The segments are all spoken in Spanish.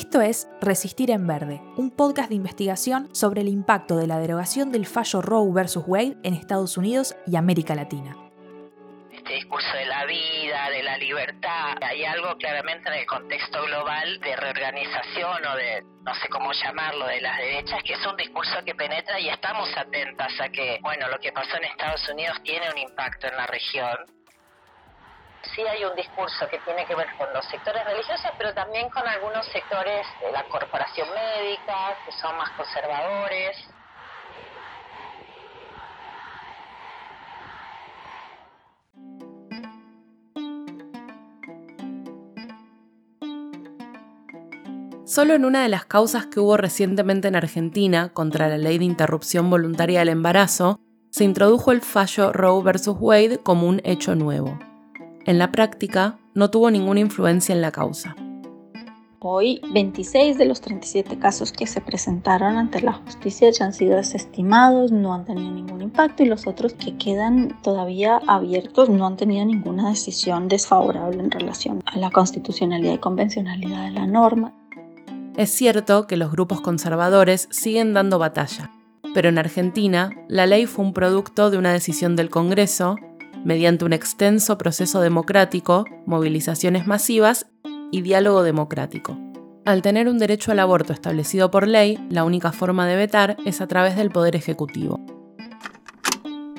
Esto es Resistir en Verde, un podcast de investigación sobre el impacto de la derogación del fallo Roe vs. Wade en Estados Unidos y América Latina. Este discurso de la vida, de la libertad, hay algo claramente en el contexto global de reorganización o de, no sé cómo llamarlo, de las derechas, que es un discurso que penetra y estamos atentas a que, bueno, lo que pasó en Estados Unidos tiene un impacto en la región sí hay un discurso que tiene que ver con los sectores religiosos, pero también con algunos sectores de la corporación médica, que son más conservadores. Solo en una de las causas que hubo recientemente en Argentina contra la ley de interrupción voluntaria del embarazo, se introdujo el fallo Roe vs. Wade como un hecho nuevo. En la práctica, no tuvo ninguna influencia en la causa. Hoy, 26 de los 37 casos que se presentaron ante la justicia ya han sido desestimados, no han tenido ningún impacto y los otros que quedan todavía abiertos no han tenido ninguna decisión desfavorable en relación a la constitucionalidad y convencionalidad de la norma. Es cierto que los grupos conservadores siguen dando batalla, pero en Argentina la ley fue un producto de una decisión del Congreso mediante un extenso proceso democrático, movilizaciones masivas y diálogo democrático. Al tener un derecho al aborto establecido por ley, la única forma de vetar es a través del Poder Ejecutivo.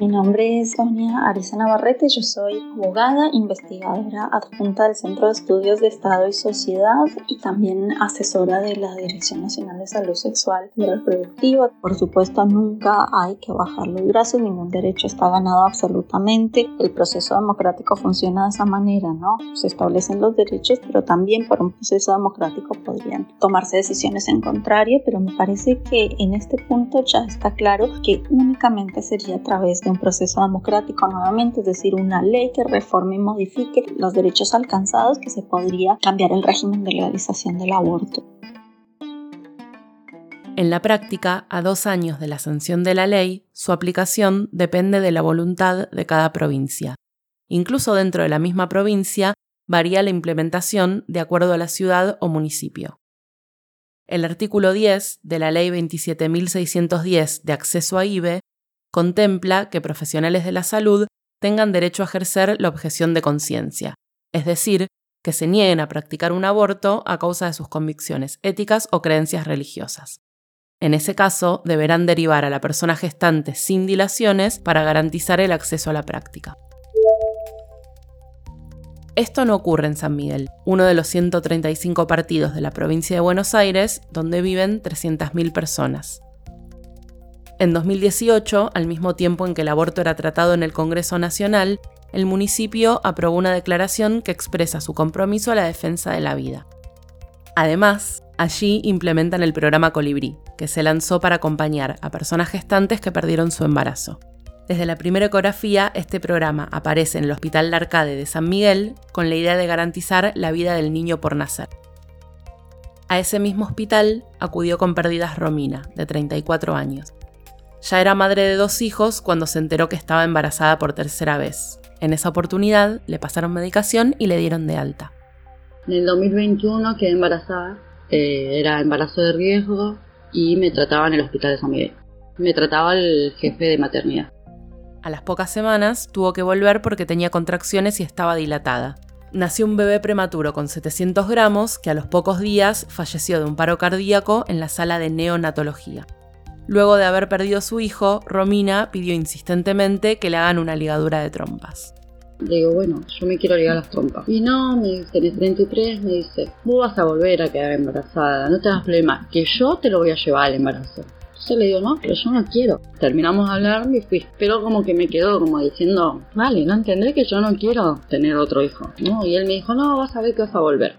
Mi nombre es Sonia Arisa Navarrete, yo soy abogada, investigadora adjunta del Centro de Estudios de Estado y Sociedad y también asesora de la Dirección Nacional de Salud Sexual y Reproductiva. Por supuesto, nunca hay que bajar los brazos, ningún derecho está ganado absolutamente. El proceso democrático funciona de esa manera, ¿no? Se establecen los derechos, pero también por un proceso democrático podrían tomarse decisiones en contrario, pero me parece que en este punto ya está claro que únicamente sería a través de un proceso democrático nuevamente, es decir, una ley que reforme y modifique los derechos alcanzados que se podría cambiar el régimen de legalización del aborto. En la práctica, a dos años de la sanción de la ley, su aplicación depende de la voluntad de cada provincia. Incluso dentro de la misma provincia, varía la implementación de acuerdo a la ciudad o municipio. El artículo 10 de la Ley 27.610 de acceso a IBE contempla que profesionales de la salud tengan derecho a ejercer la objeción de conciencia, es decir, que se nieguen a practicar un aborto a causa de sus convicciones éticas o creencias religiosas. En ese caso, deberán derivar a la persona gestante sin dilaciones para garantizar el acceso a la práctica. Esto no ocurre en San Miguel, uno de los 135 partidos de la provincia de Buenos Aires, donde viven 300.000 personas. En 2018, al mismo tiempo en que el aborto era tratado en el Congreso Nacional, el municipio aprobó una declaración que expresa su compromiso a la defensa de la vida. Además, allí implementan el programa Colibrí, que se lanzó para acompañar a personas gestantes que perdieron su embarazo. Desde la primera ecografía, este programa aparece en el Hospital Larcade de San Miguel con la idea de garantizar la vida del niño por nacer. A ese mismo hospital acudió con pérdidas Romina, de 34 años, ya era madre de dos hijos cuando se enteró que estaba embarazada por tercera vez. En esa oportunidad le pasaron medicación y le dieron de alta. En el 2021 quedé embarazada, eh, era embarazo de riesgo y me trataba en el hospital de San Miguel. Me trataba el jefe de maternidad. A las pocas semanas tuvo que volver porque tenía contracciones y estaba dilatada. Nació un bebé prematuro con 700 gramos que a los pocos días falleció de un paro cardíaco en la sala de neonatología. Luego de haber perdido su hijo, Romina pidió insistentemente que le hagan una ligadura de trompas. Le digo, bueno, yo me quiero ligar las trompas. Y no, me dice, tenés 33, me dice, vos vas a volver a quedar embarazada, no te das problema, que yo te lo voy a llevar al embarazo. Entonces le digo, no, pero yo no quiero. Terminamos de hablar y fui, pero como que me quedó como diciendo, vale, no entendés que yo no quiero tener otro hijo, ¿no? Y él me dijo, no, vas a ver que vas a volver.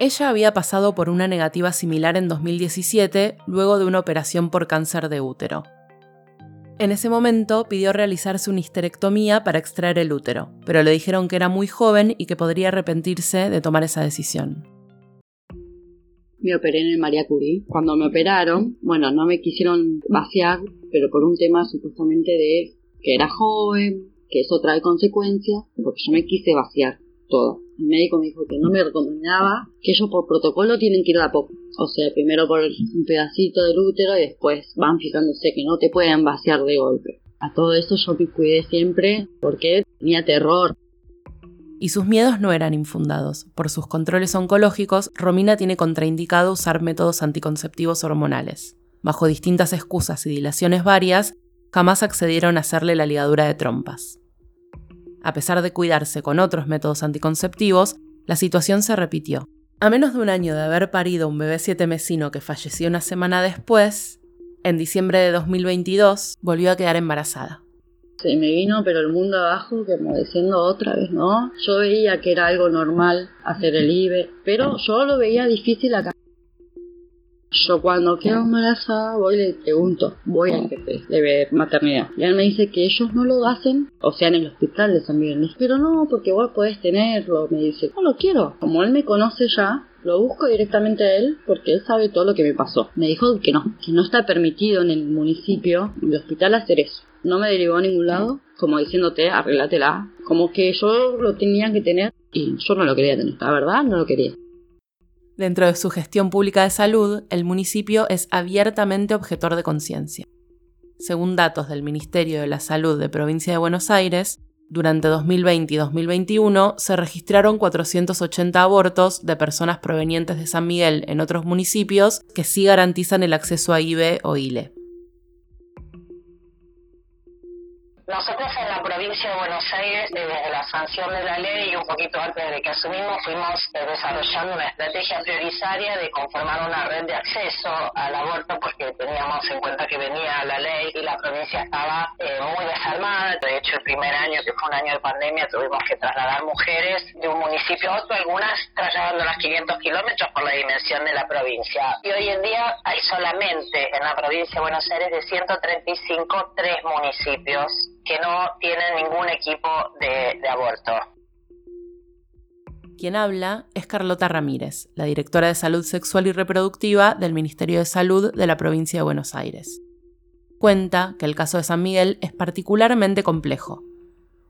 Ella había pasado por una negativa similar en 2017 luego de una operación por cáncer de útero. En ese momento pidió realizarse una histerectomía para extraer el útero, pero le dijeron que era muy joven y que podría arrepentirse de tomar esa decisión. Me operé en el María Curie. Cuando me operaron, bueno, no me quisieron vaciar, pero por un tema supuestamente de que era joven, que eso trae consecuencias, porque yo me quise vaciar todo. El médico me dijo que no me recomendaba, que ellos por protocolo tienen que ir a poco. O sea, primero por un pedacito del útero y después van fijándose que no te pueden vaciar de golpe. A todo esto yo me cuidé siempre porque tenía terror. Y sus miedos no eran infundados. Por sus controles oncológicos, Romina tiene contraindicado usar métodos anticonceptivos hormonales. Bajo distintas excusas y dilaciones varias, jamás accedieron a hacerle la ligadura de trompas. A pesar de cuidarse con otros métodos anticonceptivos, la situación se repitió. A menos de un año de haber parido un bebé siete mesino que falleció una semana después, en diciembre de 2022 volvió a quedar embarazada. Se me vino, pero el mundo abajo, como diciendo otra vez, ¿no? Yo veía que era algo normal hacer el IBE, pero yo lo veía difícil acá. Yo cuando quedo embarazada voy y le pregunto, voy al jefe de maternidad. Y él me dice que ellos no lo hacen, o sea, en el hospital de San Miguel. Pero no, porque vos podés tenerlo. Me dice, no lo quiero. Como él me conoce ya, lo busco directamente a él porque él sabe todo lo que me pasó. Me dijo que no, que no está permitido en el municipio, en el hospital, hacer eso. No me derivó a ningún lado, como diciéndote, arreglátela. Como que yo lo tenía que tener y yo no lo quería tener. La verdad, no lo quería. Dentro de su gestión pública de salud, el municipio es abiertamente objetor de conciencia. Según datos del Ministerio de la Salud de Provincia de Buenos Aires, durante 2020 y 2021 se registraron 480 abortos de personas provenientes de San Miguel en otros municipios que sí garantizan el acceso a IBE o ILE. Nosotros en la provincia de Buenos Aires, desde la sanción de la ley y un poquito antes de que asumimos, fuimos eh, desarrollando una estrategia prioritaria de conformar una red de acceso al aborto porque teníamos en cuenta que venía la ley y la provincia estaba eh, muy desarmada. De hecho, el primer año, que fue un año de pandemia, tuvimos que trasladar mujeres de un municipio a otro, algunas trasladando las 500 kilómetros por la dimensión de la provincia. Y hoy en día hay solamente en la provincia de Buenos Aires de 135 tres municipios que no tienen ningún equipo de, aborto. Quien habla es Carlota Ramírez, la directora de Salud Sexual y Reproductiva del Ministerio de Salud de la provincia de Buenos Aires. Cuenta que el caso de San Miguel es particularmente complejo.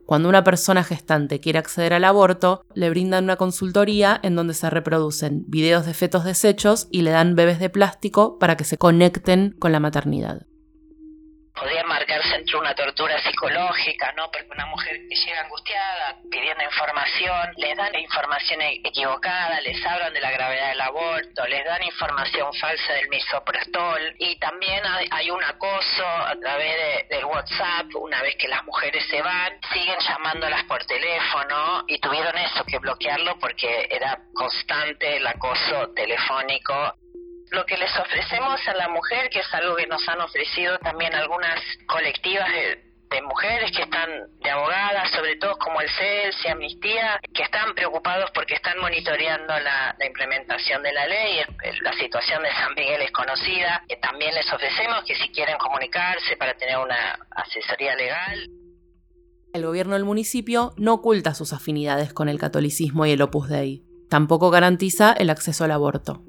Cuando una persona gestante quiere acceder al aborto, le brindan una consultoría en donde se reproducen videos de fetos desechos y le dan bebés de plástico para que se conecten con la maternidad podría marcarse entre una tortura psicológica, ¿no? Porque una mujer que llega angustiada pidiendo información, les dan información e-, equivocada, les hablan de la gravedad del aborto, les dan información falsa del misoprostol y también hay, un acoso a través del WhatsApp, una vez que las mujeres se van, siguen llamándolas por teléfono y tuvieron eso que bloquearlo porque era constante el acoso telefónico lo que les ofrecemos a la mujer, que es algo que nos han ofrecido también algunas colectivas de, mujeres que están de abogadas, sobre todo como el CELS y Amnistía, que están preocupados porque están monitoreando la, implementación de la ley. La situación de San Miguel es conocida. Que también les ofrecemos que si quieren comunicarse para tener una asesoría legal. El gobierno del municipio no oculta sus afinidades con el catolicismo y el Opus Dei. Tampoco garantiza el acceso al aborto.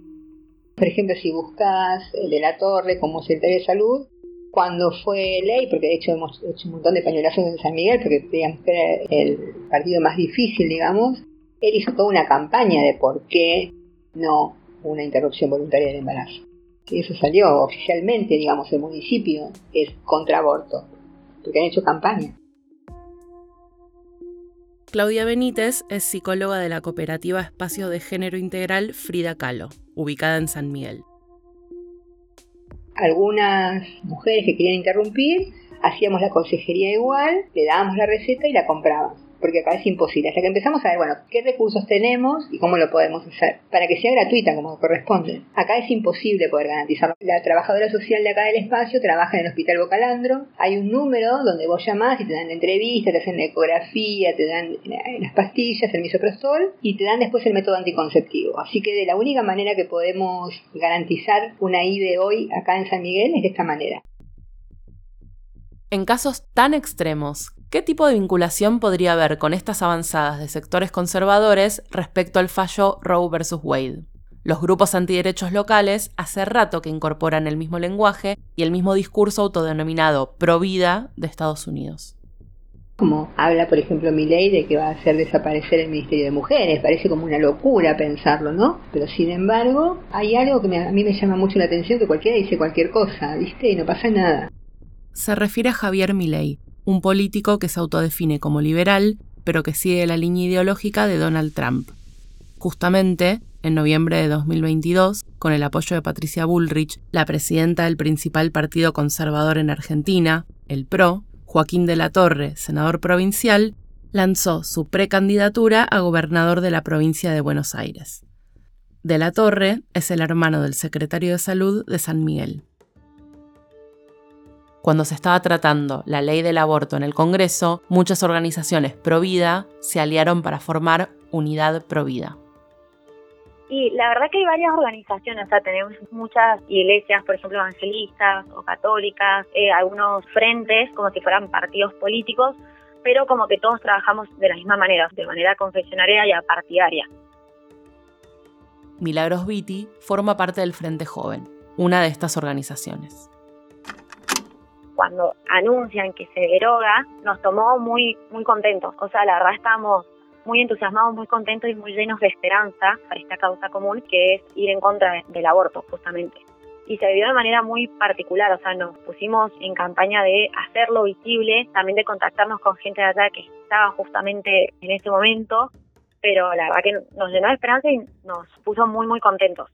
Por ejemplo, si buscas el de la Torre como secretario de salud, cuando fue ley, porque de hecho hemos hecho un montón de pañuelazos en San Miguel, porque creíamos que era el partido más difícil, digamos, él hizo toda una campaña de por qué no una interrupción voluntaria del embarazo. Y eso salió oficialmente, digamos, el municipio es contra aborto, porque han hecho campaña. Claudia Benítez es psicóloga de la cooperativa Espacio de Género Integral Frida Kahlo ubicada en San Miguel. Algunas mujeres que querían interrumpir, hacíamos la consejería igual, le dábamos la receta y la comprábamos porque acá es imposible. Hasta que empezamos a ver, bueno, qué recursos tenemos y cómo lo podemos hacer para que sea gratuita como corresponde. Acá es imposible poder garantizarlo. La trabajadora social de acá del espacio trabaja en el Hospital Bocalandro. Hay un número donde vos llamás y te dan la entrevista, te hacen la ecografía, te dan las pastillas, el misoprostol y te dan después el método anticonceptivo. Así que de la única manera que podemos garantizar una IVE hoy acá en San Miguel es de esta manera. En casos tan extremos, ¿qué tipo de vinculación podría haber con estas avanzadas de sectores conservadores respecto al fallo Roe vs. Wade? Los grupos antiderechos locales hace rato que incorporan el mismo lenguaje y el mismo discurso autodenominado pro vida de Estados Unidos. Como habla, por ejemplo, mi ley de que va a hacer desaparecer el Ministerio de Mujeres. Parece como una locura pensarlo, ¿no? Pero sin embargo, hay algo que a mí me llama mucho la atención, que cualquiera dice cualquier cosa, ¿viste? Y no pasa nada. Se refiere a Javier Milei, un político que se autodefine como liberal, pero que sigue la línea ideológica de Donald Trump. Justamente, en noviembre de 2022, con el apoyo de Patricia Bullrich, la presidenta del principal partido conservador en Argentina, el PRO, Joaquín de la Torre, senador provincial, lanzó su precandidatura a gobernador de la provincia de Buenos Aires. De la Torre es el hermano del secretario de Salud de San Miguel. Cuando se estaba tratando la ley del aborto en el Congreso, muchas organizaciones pro vida se aliaron para formar Unidad Pro Vida. Y la verdad que hay varias organizaciones, o sea, tenemos muchas iglesias, por ejemplo, evangelistas o católicas, eh, algunos frentes como si fueran partidos políticos, pero como que todos trabajamos de la misma manera, de manera confesionaria y apartidaria. Milagros Viti forma parte del Frente Joven, una de estas organizaciones. Cuando anuncian que se deroga, nos tomó muy, muy contentos. O sea, la verdad estamos muy entusiasmados, muy contentos y muy llenos de esperanza para esta causa común que es ir en contra del aborto, justamente. Y se vivió de manera muy particular, o sea, nos pusimos en campaña de hacerlo visible, también de contactarnos con gente de allá que estaba justamente en ese momento, pero la verdad que nos llenó de esperanza y nos puso muy, muy contentos.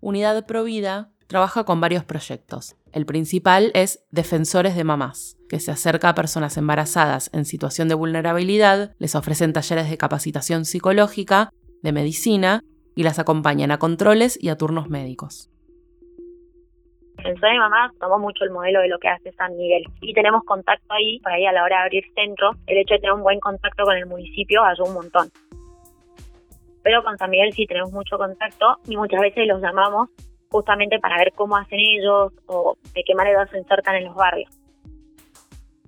Unidad Provida trabaja con varios proyectos. El principal es Defensores de Mamás, que se acerca a personas embarazadas en situación de vulnerabilidad, les ofrecen talleres de capacitación psicológica, de medicina y las acompañan a controles y a turnos médicos. Defensores de Mamás tomó mucho el modelo de lo que hace San Miguel y tenemos contacto ahí, para ahí a la hora de abrir centros, el hecho de tener un buen contacto con el municipio ayuda un montón. Pero con San Miguel sí tenemos mucho contacto y muchas veces los llamamos justamente para ver cómo hacen ellos o de qué manera se insertan en los barrios.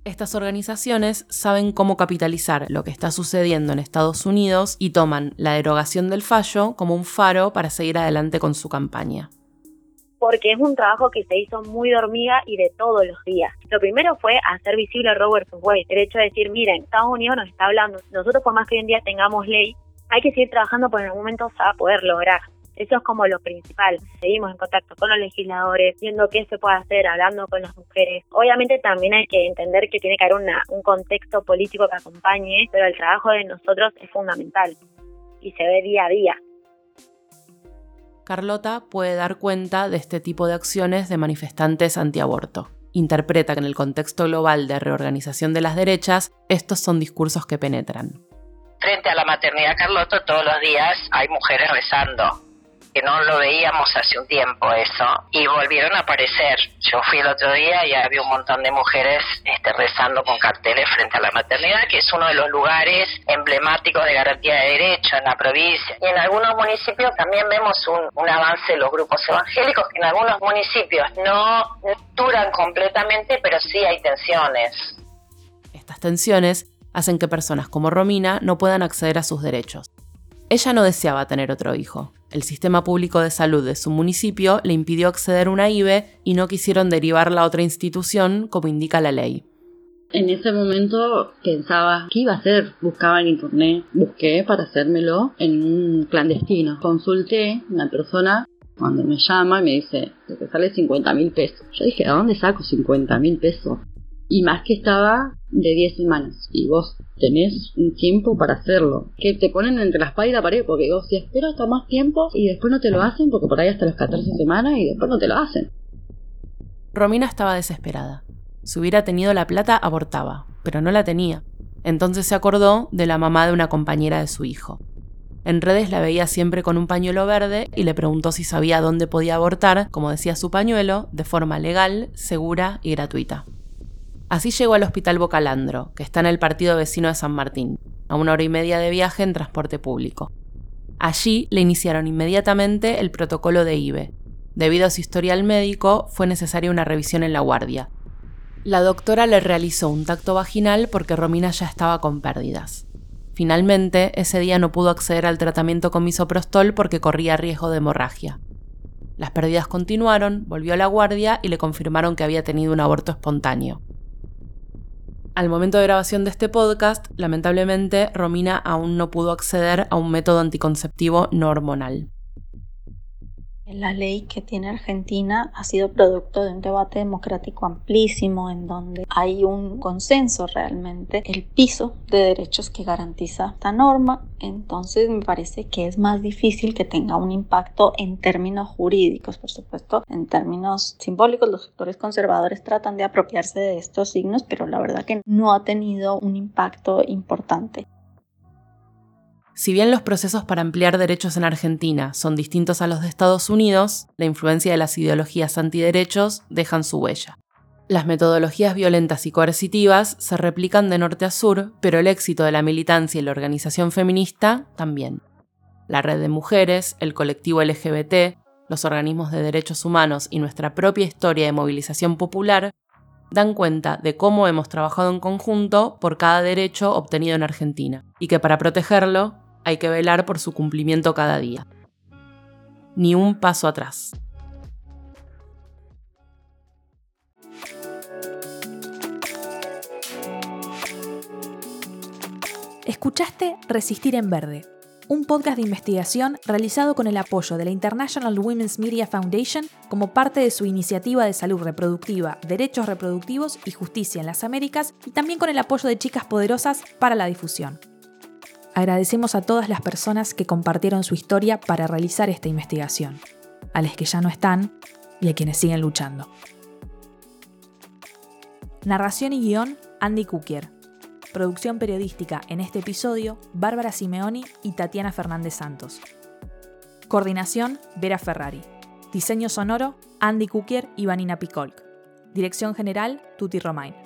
Estas organizaciones saben cómo capitalizar lo que está sucediendo en Estados Unidos y toman la derogación del fallo como un faro para seguir adelante con su campaña. Porque es un trabajo que se hizo muy de hormiga y de todos los días. Lo primero fue hacer visible Robert Wade, el hecho de decir, miren, Estados Unidos nos está hablando, nosotros por más que hoy en día tengamos ley, hay que seguir trabajando porque en algún momento se va a poder lograr. Eso es como lo principal. Seguimos en contacto con los legisladores, viendo qué se puede hacer, hablando con las mujeres. Obviamente también hay que entender que tiene que haber un contexto político que acompañe, pero el trabajo de nosotros es fundamental y se ve día a día. Carlota puede dar cuenta de este tipo de acciones de manifestantes antiaborto. Interpreta que en el contexto global de reorganización de las derechas, estos son discursos que penetran. Frente a la maternidad Carlota, todos los días hay mujeres rezando que no lo veíamos hace un tiempo eso, y volvieron a aparecer. Yo fui el otro día y había un montón de mujeres este, rezando con carteles frente a la maternidad, que es uno de los lugares emblemáticos de garantía de derechos en la provincia. Y en algunos municipios también vemos un, un avance de los grupos evangélicos, que en algunos municipios no duran completamente, pero sí hay tensiones. Estas tensiones hacen que personas como Romina no puedan acceder a sus derechos. Ella no deseaba tener otro hijo, el sistema público de salud de su municipio le impidió acceder a una IBE y no quisieron derivarla a otra institución como indica la ley. En ese momento pensaba qué iba a hacer. Buscaba en internet, busqué para hacérmelo en un clandestino. Consulté una persona cuando me llama y me dice que te sale 50 mil pesos. Yo dije, ¿a dónde saco 50 mil pesos? y más que estaba de 10 semanas y vos tenés un tiempo para hacerlo. Que te ponen entre la espalda y la pared porque vos si espero hasta más tiempo y después no te lo hacen porque por ahí hasta las 14 semanas y después no te lo hacen. Romina estaba desesperada. Si hubiera tenido la plata abortaba pero no la tenía. Entonces se acordó de la mamá de una compañera de su hijo. En redes la veía siempre con un pañuelo verde y le preguntó si sabía dónde podía abortar, como decía su pañuelo, de forma legal, segura y gratuita. Así llegó al Hospital Bocalandro, que está en el partido vecino de San Martín, a una hora y media de viaje en transporte público. Allí le iniciaron inmediatamente el protocolo de IBE. Debido a su historial médico, fue necesaria una revisión en la guardia. La doctora le realizó un tacto vaginal porque Romina ya estaba con pérdidas. Finalmente, ese día no pudo acceder al tratamiento con misoprostol porque corría riesgo de hemorragia. Las pérdidas continuaron, volvió a la guardia y le confirmaron que había tenido un aborto espontáneo. Al momento de grabación de este podcast, lamentablemente, Romina aún no pudo acceder a un método anticonceptivo no hormonal. La ley que tiene Argentina ha sido producto de un debate democrático amplísimo en donde hay un consenso realmente, el piso de derechos que garantiza esta norma. Entonces me parece que es más difícil que tenga un impacto en términos jurídicos. Por supuesto, en términos simbólicos, los sectores conservadores tratan de apropiarse de estos signos, pero la verdad que no ha tenido un impacto importante. Si bien los procesos para ampliar derechos en Argentina son distintos a los de Estados Unidos, la influencia de las ideologías antiderechos dejan su huella. Las metodologías violentas y coercitivas se replican de norte a sur, pero el éxito de la militancia y la organización feminista también. La red de mujeres, el colectivo LGBT, los organismos de derechos humanos y nuestra propia historia de movilización popular dan cuenta de cómo hemos trabajado en conjunto por cada derecho obtenido en Argentina, y que para protegerlo hay que velar por su cumplimiento cada día. Ni un paso atrás. Escuchaste Resistir en Verde, un podcast de investigación realizado con el apoyo de la International Women's Media Foundation como parte de su iniciativa de salud reproductiva, derechos reproductivos y justicia en las Américas y también con el apoyo de Chicas Poderosas para la difusión. Agradecemos a todas las personas que compartieron su historia para realizar esta investigación, a las que ya no están y a quienes siguen luchando. Narración y guion, Andy Kukier. Producción periodística en este episodio, Bárbara Simeoni y Tatiana Fernández Santos. Coordinación, Vera Ferrari. Diseño sonoro, Andy Kukier y Vanina Picolk. Dirección general, Tuti Romain.